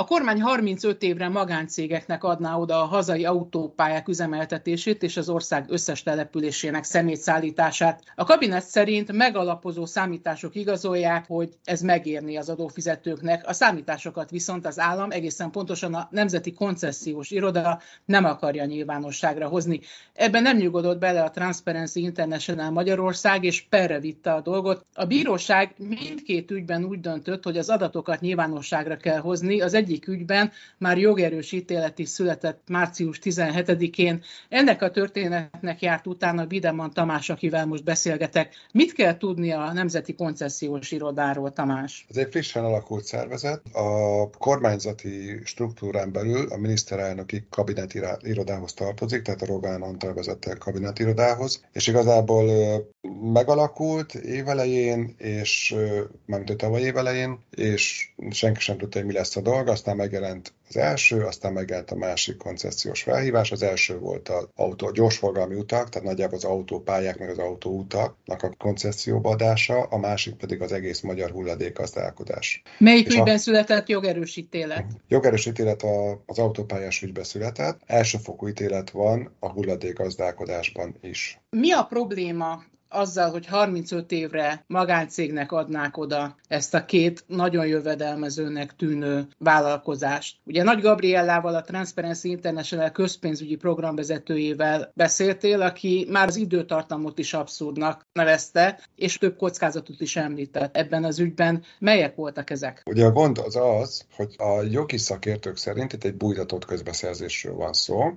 A kormány 35 évre magáncégeknek adná oda a hazai autópályák üzemeltetését és az ország összes településének szemétszállítását. A kabinet szerint megalapozó számítások igazolják, hogy ez megérni az adófizetőknek. A számításokat viszont az állam, egészen pontosan a Nemzeti Koncesziós Iroda nem akarja nyilvánosságra hozni. Ebben nem nyugodott bele a Transparency International Magyarország, és perre vitte a dolgot. A bíróság mindkét ügyben úgy döntött, hogy az adatokat nyilvánosságra kell hozni. Az egy egyik ügyben már jogerős ítélet is született március 17-én. Ennek a történetnek járt utána Bideman Tamás, akivel most beszélgetek. Mit kell tudni a Nemzeti Koncesziós Irodáról, Tamás? Ez egy frissen alakult szervezet. A kormányzati struktúrán belül a miniszterelnöki kabinetirodához tartozik, tehát a Rogán Antal vezette kabinetirodához, és igazából megalakult évelején, és mármint a tavaly évelején, és senki sem tudta, hogy mi lesz a dolga, aztán megjelent az első, aztán megjelent a másik koncesziós felhívás. Az első volt az autó, gyorsforgalmi utak, tehát nagyjából az autópályák meg az autóutaknak a koncesszióba adása, a másik pedig az egész magyar hulladékazdálkodás. Melyik És ügyben a... született jogerős ítélet? Jogerős ítélet az autópályás ügyben született. Elsőfokú ítélet van a hulladékazdálkodásban is. Mi a probléma azzal, hogy 35 évre magáncégnek adnák oda ezt a két nagyon jövedelmezőnek tűnő vállalkozást. Ugye Nagy Gabriellával, a Transparency International közpénzügyi programvezetőjével beszéltél, aki már az időtartamot is abszurdnak nevezte, és több kockázatot is említett ebben az ügyben. Melyek voltak ezek? Ugye a gond az az, hogy a jogi szakértők szerint itt egy bújtatott közbeszerzésről van szó,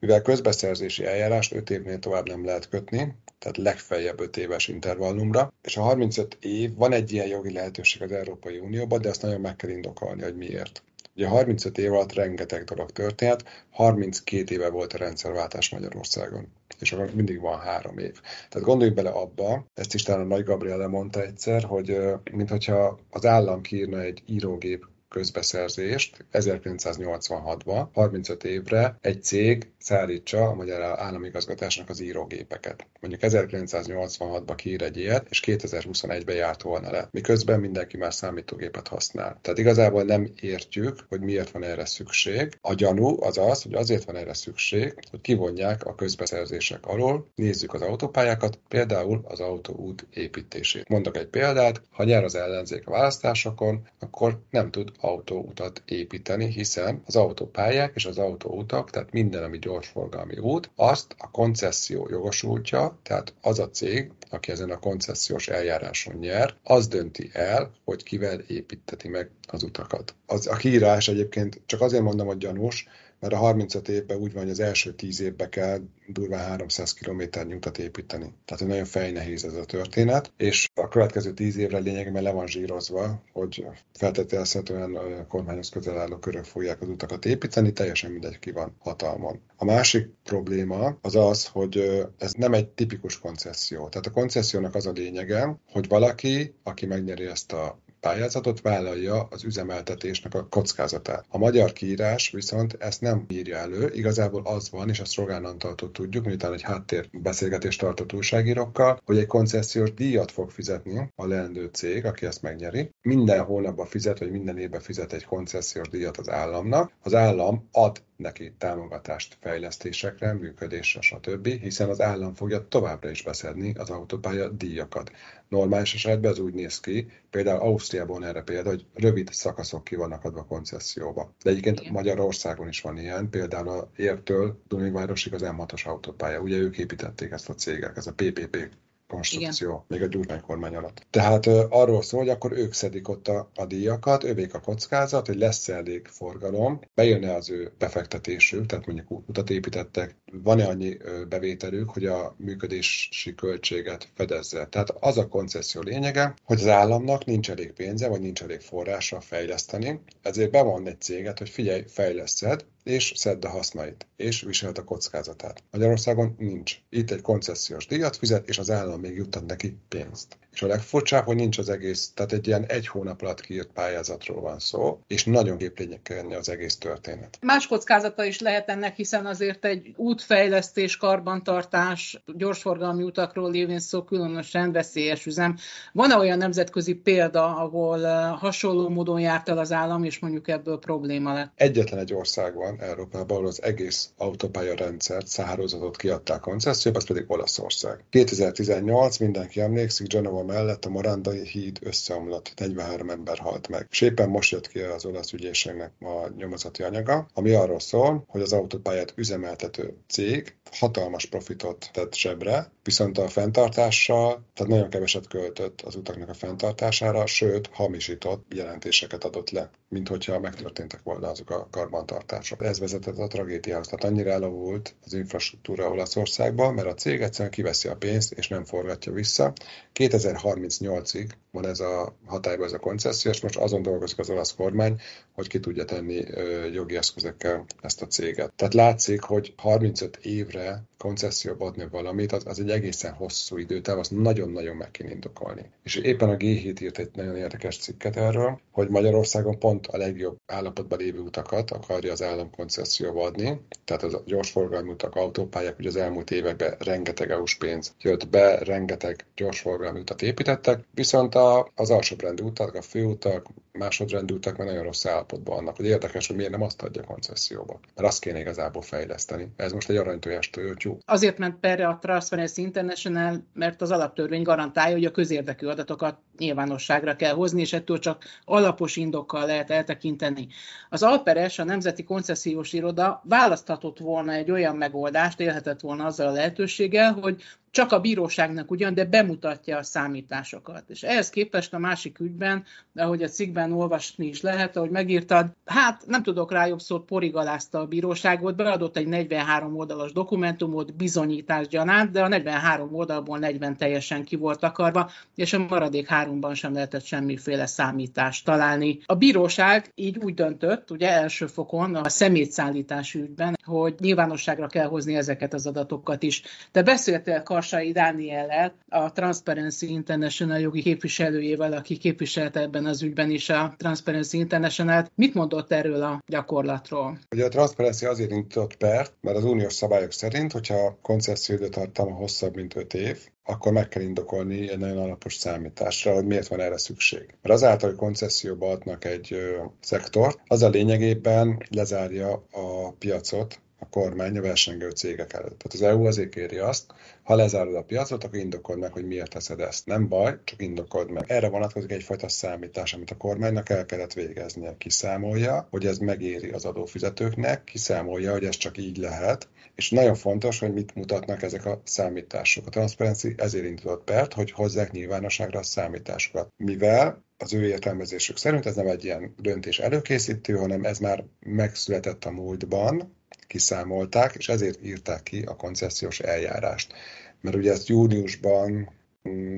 mivel közbeszerzési eljárást 5 évnél tovább nem lehet kötni, tehát legfeljebb 5 éves intervallumra, és a 35 év van egy ilyen jogi lehetőség az Európai Unióban, de azt nagyon meg kell indokolni, hogy miért. Ugye 35 év alatt rengeteg dolog történt, 32 éve volt a rendszerváltás Magyarországon, és akkor mindig van három év. Tehát gondoljunk bele abba, ezt is talán a Nagy Gabriele mondta egyszer, hogy mintha az állam kiírna egy írógép közbeszerzést 1986-ban, 35 évre egy cég szállítsa a magyar államigazgatásnak az írógépeket. Mondjuk 1986-ban kiír egy ilyet, és 2021-ben járt volna le. Miközben mindenki már számítógépet használ. Tehát igazából nem értjük, hogy miért van erre szükség. A gyanú az az, hogy azért van erre szükség, hogy kivonják a közbeszerzések alól, nézzük az autópályákat, például az autóút építését. Mondok egy példát, ha nyer az ellenzék a választásokon, akkor nem tud autóutat építeni, hiszen az autópályák és az autóutak, tehát minden, ami gyorsforgalmi út, azt a koncesszió jogosultja, tehát az a cég, aki ezen a koncesziós eljáráson nyer, az dönti el, hogy kivel építeti meg az utakat. Az, a kiírás egyébként csak azért mondom, hogy gyanús, mert a 35 évben úgy van, hogy az első 10 évben kell durván 300 km utat építeni. Tehát nagyon fejnehéz ez a történet, és a következő 10 évre lényegében le van zsírozva, hogy feltételezhetően a kormányhoz közel álló körök fogják az utakat építeni, teljesen mindegy ki van hatalmon. A másik probléma az az, hogy ez nem egy tipikus koncesszió. Tehát a koncessziónak az a lényege, hogy valaki, aki megnyeri ezt a pályázatot vállalja az üzemeltetésnek a kockázatát. A magyar kiírás viszont ezt nem írja elő, igazából az van, és ezt Rogán Antaltól tudjuk, miután egy háttérbeszélgetést tartott újságírókkal, hogy egy koncesziós díjat fog fizetni a leendő cég, aki ezt megnyeri. Minden hónapban fizet, vagy minden évben fizet egy koncesziós díjat az államnak. Az állam ad neki támogatást fejlesztésekre, működésre, stb., hiszen az állam fogja továbbra is beszedni az autópálya díjakat. Normális esetben ez úgy néz ki, például Ausztriában erre példa, hogy rövid szakaszok ki vannak adva koncesszióba. De egyébként Igen. Magyarországon is van ilyen, például a Értől Dunajvárosig az M6-os autópálya. Ugye ők építették ezt a cégek, ez a PPP konstrukció, Igen. még a Gyurcsány kormány alatt. Tehát arról szól, hogy akkor ők szedik ott a, a díjakat, ővék a kockázat, hogy lesz elég forgalom, bejönne az ő befektetésük, tehát mondjuk utat építettek, van-e annyi bevételük, hogy a működési költséget fedezze. Tehát az a koncesszió lényege, hogy az államnak nincs elég pénze, vagy nincs elég forrása fejleszteni, ezért bevon egy céget, hogy figyelj, fejleszed, és szedd a hasznait, és viselt a kockázatát. Magyarországon nincs. Itt egy koncesziós díjat fizet, és az állam még juttat neki pénzt. És a legfurcsább, hogy nincs az egész, tehát egy ilyen egy hónap alatt kiírt pályázatról van szó, és nagyon képlényekkelni az egész történet. Más kockázata is lehet ennek, hiszen azért egy útfejlesztés, karbantartás, gyorsforgalmi utakról lévén szó különösen veszélyes üzem. Van-e olyan nemzetközi példa, ahol eh, hasonló módon járt el az állam, és mondjuk ebből probléma lett? Egyetlen egy ország van Európában, ahol az egész autópálya rendszert, száhálózatot kiadták koncesszióba, az pedig Olaszország. 2018, mindenki emlékszik, Genova mellett a Morandai híd összeomlott, 43 ember halt meg. És éppen most jött ki az olasz ügyészségnek a nyomozati anyaga, ami arról szól, hogy az autópályát üzemeltető cég hatalmas profitot tett sebre, viszont a fenntartással, tehát nagyon keveset költött az utaknak a fenntartására, sőt, hamisított jelentéseket adott le, mint hogyha megtörténtek volna azok a karbantartások. Ez vezetett a tragédiához. Tehát annyira elavult az infrastruktúra Olaszországban, mert a cég egyszerűen kiveszi a pénzt és nem forgatja vissza. 2038-ig van ez a hatályban ez a koncesszió, és most azon dolgozik az olasz kormány, hogy ki tudja tenni jogi eszközökkel ezt a céget. Tehát látszik, hogy 35 évre koncesszióba adni valamit, az, az egy egészen hosszú időtáv, azt nagyon-nagyon meg kéne indokolni. És éppen a G7 írt egy nagyon érdekes cikket erről, hogy Magyarországon pont a legjobb állapotban lévő utakat akarja az állam koncesszióba adni, tehát az gyorsforgalmi utak, autópályák, ugye az elmúlt években rengeteg EU-s pénz jött be, rengeteg gyorsforgalmi utat építettek, viszont a, az alsóbrendű utak, a főutak, másodrendű utak már nagyon rossz állapotban vannak. Hogy érdekes, hogy miért nem azt adja koncesszióba. Mert azt kéne igazából fejleszteni. Ez most egy aranytojást jó. Azért ment perre a Transparency International, mert az alaptörvény garantálja, hogy a közérdekű adatokat nyilvánosságra kell hozni, és ettől csak alapos indokkal lehet eltekinteni. Az Alperes, a Nemzeti Koncesziós Iroda választhatott volna egy olyan megoldást, élhetett volna azzal a lehetőséggel, hogy csak a bíróságnak ugyan, de bemutatja a számításokat. És ehhez képest a másik ügyben, ahogy a cikkben olvasni is lehet, ahogy megírtad, hát nem tudok rá jobb szót, porigalázta a bíróságot, beadott egy 43 oldalas dokumentumot, bizonyítás gyanánt, de a 43 oldalból 40 teljesen ki volt akarva, és a maradék háromban sem lehetett semmiféle számítást találni. A bíróság így úgy döntött, ugye első fokon a szemétszállítás ügyben, hogy nyilvánosságra kell hozni ezeket az adatokat is. Te beszéltél Karsai Dániellel, a Transparency International jogi képviselőjével, aki képviselte ebben az ügyben is a Transparency International-t. Mit mondott erről a gyakorlatról? Ugye a Transparency azért indított pert, mert az uniós szabályok szerint, hogyha koncesszió tartalma hosszabb, mint 5 év, akkor meg kell indokolni egy nagyon alapos számításra, hogy miért van erre szükség. Mert azáltal, hogy koncesszióba adnak egy ö, szektort, az a lényegében lezárja a piacot a kormány a versengő cégek előtt. Tehát az EU azért kéri azt, ha lezárod a piacot, akkor indokold meg, hogy miért teszed ezt. Nem baj, csak indokold meg. Erre vonatkozik egyfajta számítás, amit a kormánynak el kellett végeznie. Kiszámolja, hogy ez megéri az adófizetőknek, kiszámolja, hogy ez csak így lehet, és nagyon fontos, hogy mit mutatnak ezek a számítások. A Transparency ezért indított pert, hogy hozzák nyilvánosságra a számításokat. Mivel az ő értelmezésük szerint ez nem egy ilyen döntés előkészítő, hanem ez már megszületett a múltban, kiszámolták, és ezért írták ki a koncesziós eljárást. Mert ugye ezt júniusban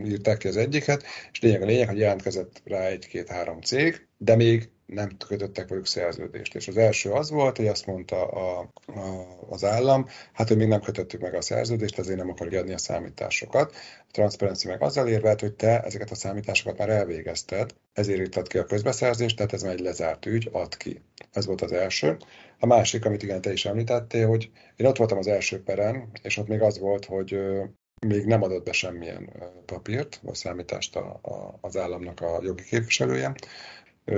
írták ki az egyiket, és lényeg a lényeg, hogy jelentkezett rá egy-két-három cég, de még nem kötöttek velük szerződést. És az első az volt, hogy azt mondta a, a, az állam, hát, hogy még nem kötöttük meg a szerződést, ezért nem akarjuk adni a számításokat. A Transparency meg azzal érvelt, hogy te ezeket a számításokat már elvégezted, ezért írtad ki a közbeszerzést, tehát ez már egy lezárt ügy, ad ki. Ez volt az első. A másik, amit igen, te is említettél, hogy én ott voltam az első peren, és ott még az volt, hogy még nem adott be semmilyen papírt, vagy számítást a, a, az államnak a jogi képviselője,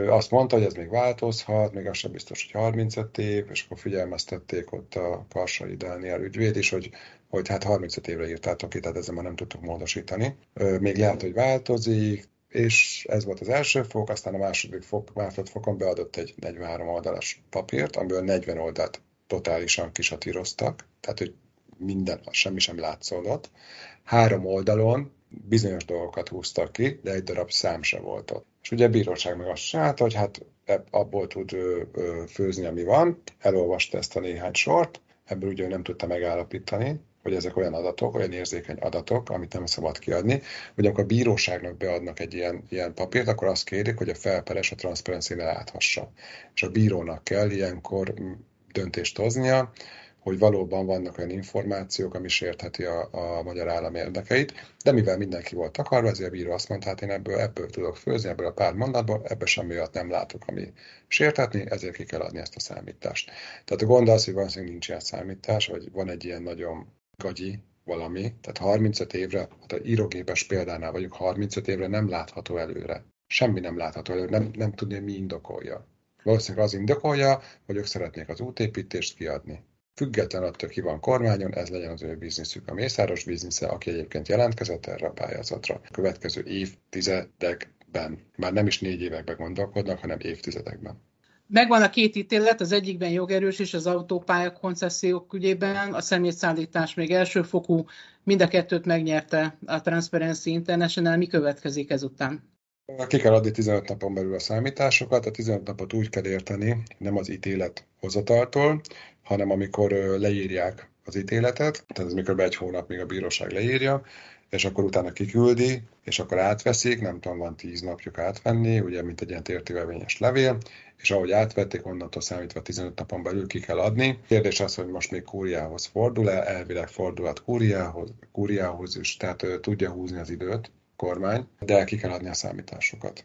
azt mondta, hogy ez még változhat, még az sem biztos, hogy 35 év, és akkor figyelmeztették ott a Karsai Dániel ügyvéd is, hogy, hogy hát 35 évre írtátok ki, tehát ezzel már nem tudtuk módosítani. Még lehet, hogy változik, és ez volt az első fok, aztán a második fok, másodfokon beadott egy 43 oldalas papírt, amiből 40 oldalt totálisan kisatíroztak, tehát hogy minden, semmi sem látszódott. Három oldalon bizonyos dolgokat húztak ki, de egy darab szám se volt ott. És ugye a bíróság meg azt csinálta, hogy hát abból tud főzni, ami van, elolvasta ezt a néhány sort, ebből ugye nem tudta megállapítani, hogy ezek olyan adatok, olyan érzékeny adatok, amit nem szabad kiadni, hogy amikor a bíróságnak beadnak egy ilyen, ilyen papírt, akkor azt kérik, hogy a felperes a transzparency láthassa. És a bírónak kell ilyenkor döntést hoznia, hogy valóban vannak olyan információk, ami sértheti a, a magyar állam érdekeit, de mivel mindenki volt akarva, ezért a bíró azt mondta, hát én ebből, ebből tudok főzni, ebből a pár mondatból, ebből semmi olyat nem látok, ami sérthetni, ezért ki kell adni ezt a számítást. Tehát a gond az, hogy valószínűleg nincs ilyen számítás, vagy van egy ilyen nagyon gagyi valami, tehát 35 évre, hát a írógépes példánál vagyunk, 35 évre nem látható előre. Semmi nem látható előre, nem, nem tudni, mi indokolja. Valószínűleg az indokolja, hogy ők szeretnék az útépítést kiadni. Független attól, ki van kormányon, ez legyen az ő bizniszük. A Mészáros biznisze, aki egyébként jelentkezett erre a pályázatra, a következő évtizedekben, már nem is négy években gondolkodnak, hanem évtizedekben. Megvan a két ítélet, az egyikben jogerős és az autópálya koncesziók ügyében, a személyszállítás még elsőfokú, mind a kettőt megnyerte a Transparency International. Mi következik ezután? Ki kell adni 15 napon belül a számításokat, a 15 napot úgy kell érteni, nem az ítélet hozataltól, hanem amikor leírják az ítéletet, tehát ez mikor egy hónap, még a bíróság leírja, és akkor utána kiküldi, és akkor átveszik, nem tudom, van tíz napjuk átvenni, ugye, mint egy ilyen tértővelvényes levél, és ahogy átvették, onnantól számítva 15 napon belül ki kell adni. Kérdés az, hogy most még kúriához fordul-e, elvileg fordulhat kúriához, kúriához is, tehát ő tudja húzni az időt, kormány, de ki kell adni a számításokat.